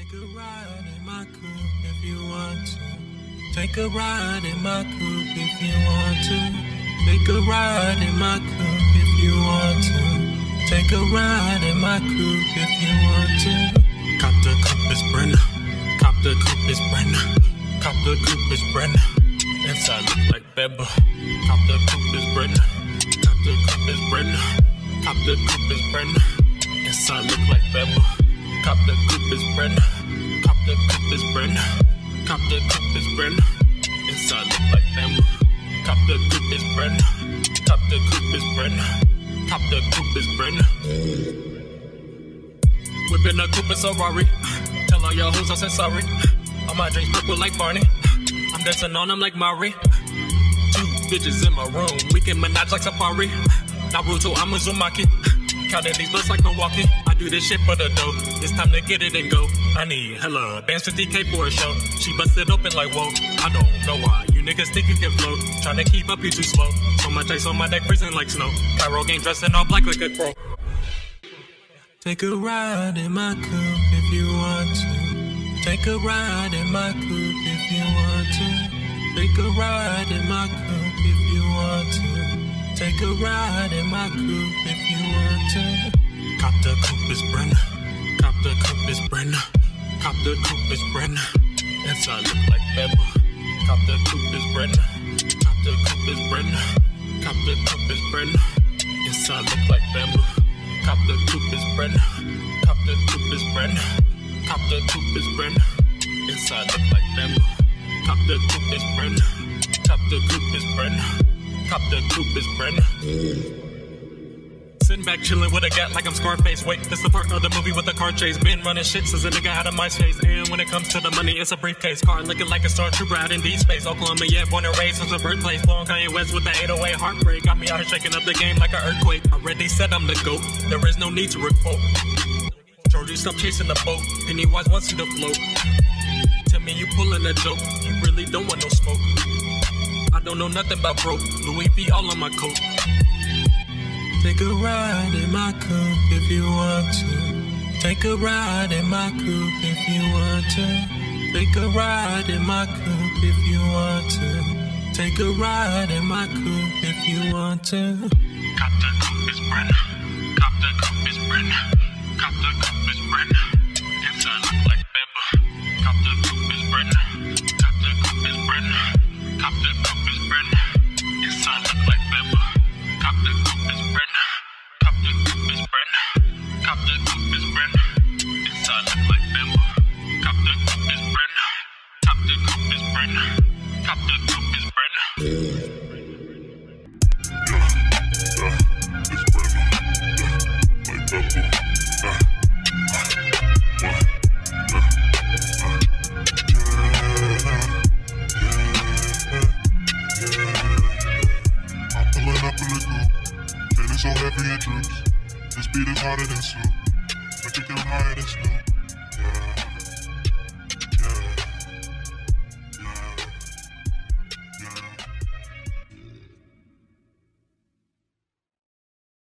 Take a ride in my coupe if you want to. Take a ride in my coupe if you want to. Take a ride in my coupe if you want to. Take a ride in my coupe if you want to. Cop the coupe is Brenna. Cop the coupe is Brenna. Cop the coupe is Brenna. Inside look like Beba. Cop the coupe is Brenna. Cop the coupe is Brenna. Cop the coupe is Brenna. Inside look like Beba. Cop the coupe is Brenna. Cop the coupe is Brenna. Cop the coupe is Brenna. Inside look like them. Cop the coupe is Brenna. Cop the coupe is Brenna. Cop the coupe is Brenna. Whipping a coupe is a Rari. Tell all your hoes I said sorry. All my drinks purple like Barney. I'm dancing on them like Mari. Two bitches in my room. We can manage like Safari. Naruto, I'm Uzumaki. Counting these butts like Milwaukee. I do this shit for the dough. It's time to get it and go. I need hella bands 50k for a show. She busted open like whoa. I don't know why. You niggas think you can float. Trying to keep up, you too slow. So much ice on my neck, freezing like snow. Pyro game dressed in all black like a crow. Take a ride in my coupe if you want to. Take a ride in my coupe if you want to. Take a ride in my coupe if you want to. Take a ride in my coupe if you want to. Cop the coupe is Brenna. Cop the coupe is Brenna. Cop the coupe is Brenna. Inside look like Beba. Cop the coupe is Brenna. Cop the coupe is Brenna. Cop the coupe is Brenna. Inside look like Bamba. Cop the coupe is Brenna. Cop the coupe is Brenna. Cop the coupe is Brenna. Inside look like Bamba. Cop the coupe is Brenna. Cop the coupe is Brenna. Cop the coupe is Brenna. Sitting back chilling with a gat like I'm Scarface. Wait, this the part of the movie with the car chase. Been running shit since a nigga had a MySpace. And when it comes to the money, it's a briefcase. Car looking like a stormtrooper out in deep space. Oklahoma, yeah, born and raised was a birthplace. Blowing Kanye West with the 808 heartbreak. Got me out here shaking up the game like an earthquake. Already said I'm the GOAT. There is no need to requote. Georgie, stop chasing the boat. Pennywise wants you to float. Tell me you pulling a joke. You really don't want no smoke. I don't know nothing about broke. Louis V all on my coat. Take a ride in my coupe if you want to. Take a ride in my coupe if you want to. Take a ride in my coupe if you want to. Take a ride in my coupe if you want to. Cop the coupe is Brenna. Cop the coupe is Brenna. Cop the coupe is Brenna. So heavy and troops. This beat is harder than soup, can higher than Snoop.